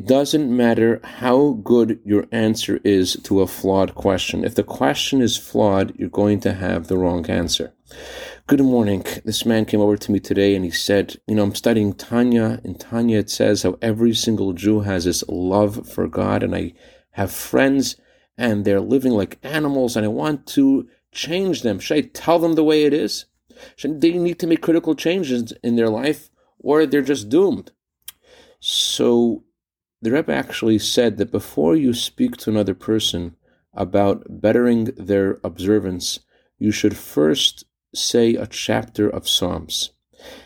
it doesn't matter how good your answer is to a flawed question. If the question is flawed, you're going to have the wrong answer. Good morning. This man came over to me today and he said, You know, I'm studying Tanya. In Tanya, it says how every single Jew has this love for God, and I have friends and they're living like animals, and I want to change them. Should I tell them the way it is? Should they need to make critical changes in their life, or they're just doomed? So the Rebbe actually said that before you speak to another person about bettering their observance, you should first say a chapter of Psalms.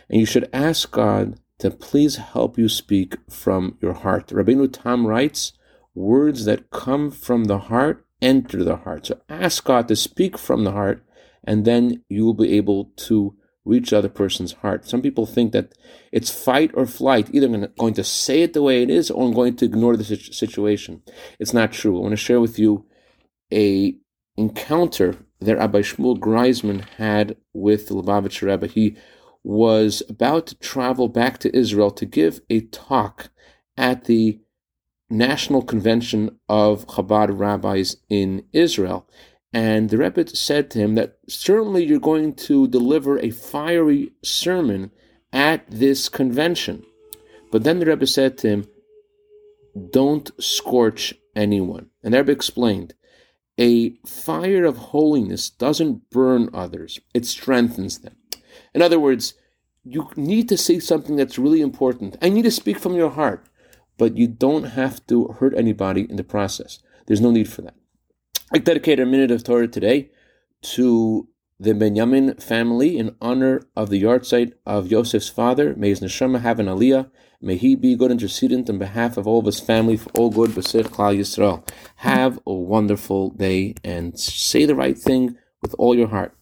And you should ask God to please help you speak from your heart. Rabbeinu Tam writes, words that come from the heart enter the heart. So ask God to speak from the heart, and then you will be able to reach the other person's heart. Some people think that it's fight or flight. Either I'm going to say it the way it is, or I'm going to ignore the situation. It's not true. I want to share with you a encounter that Rabbi Shmuel Greisman had with the Lubavitcher Rebbe. He was about to travel back to Israel to give a talk at the National Convention of Chabad Rabbis in Israel. And the Rebbe said to him that certainly you're going to deliver a fiery sermon at this convention. But then the Rebbe said to him, Don't scorch anyone. And the Rebbe explained, a fire of holiness doesn't burn others, it strengthens them. In other words, you need to say something that's really important. I need to speak from your heart, but you don't have to hurt anybody in the process. There's no need for that. I dedicate a minute of Torah today to the Benjamin family in honor of the yahrzeit of Yosef's father. May his neshama have an aliyah. May he be a good intercedent on behalf of all of his family for all good. B'sich Klal Yisrael. Have a wonderful day and say the right thing with all your heart.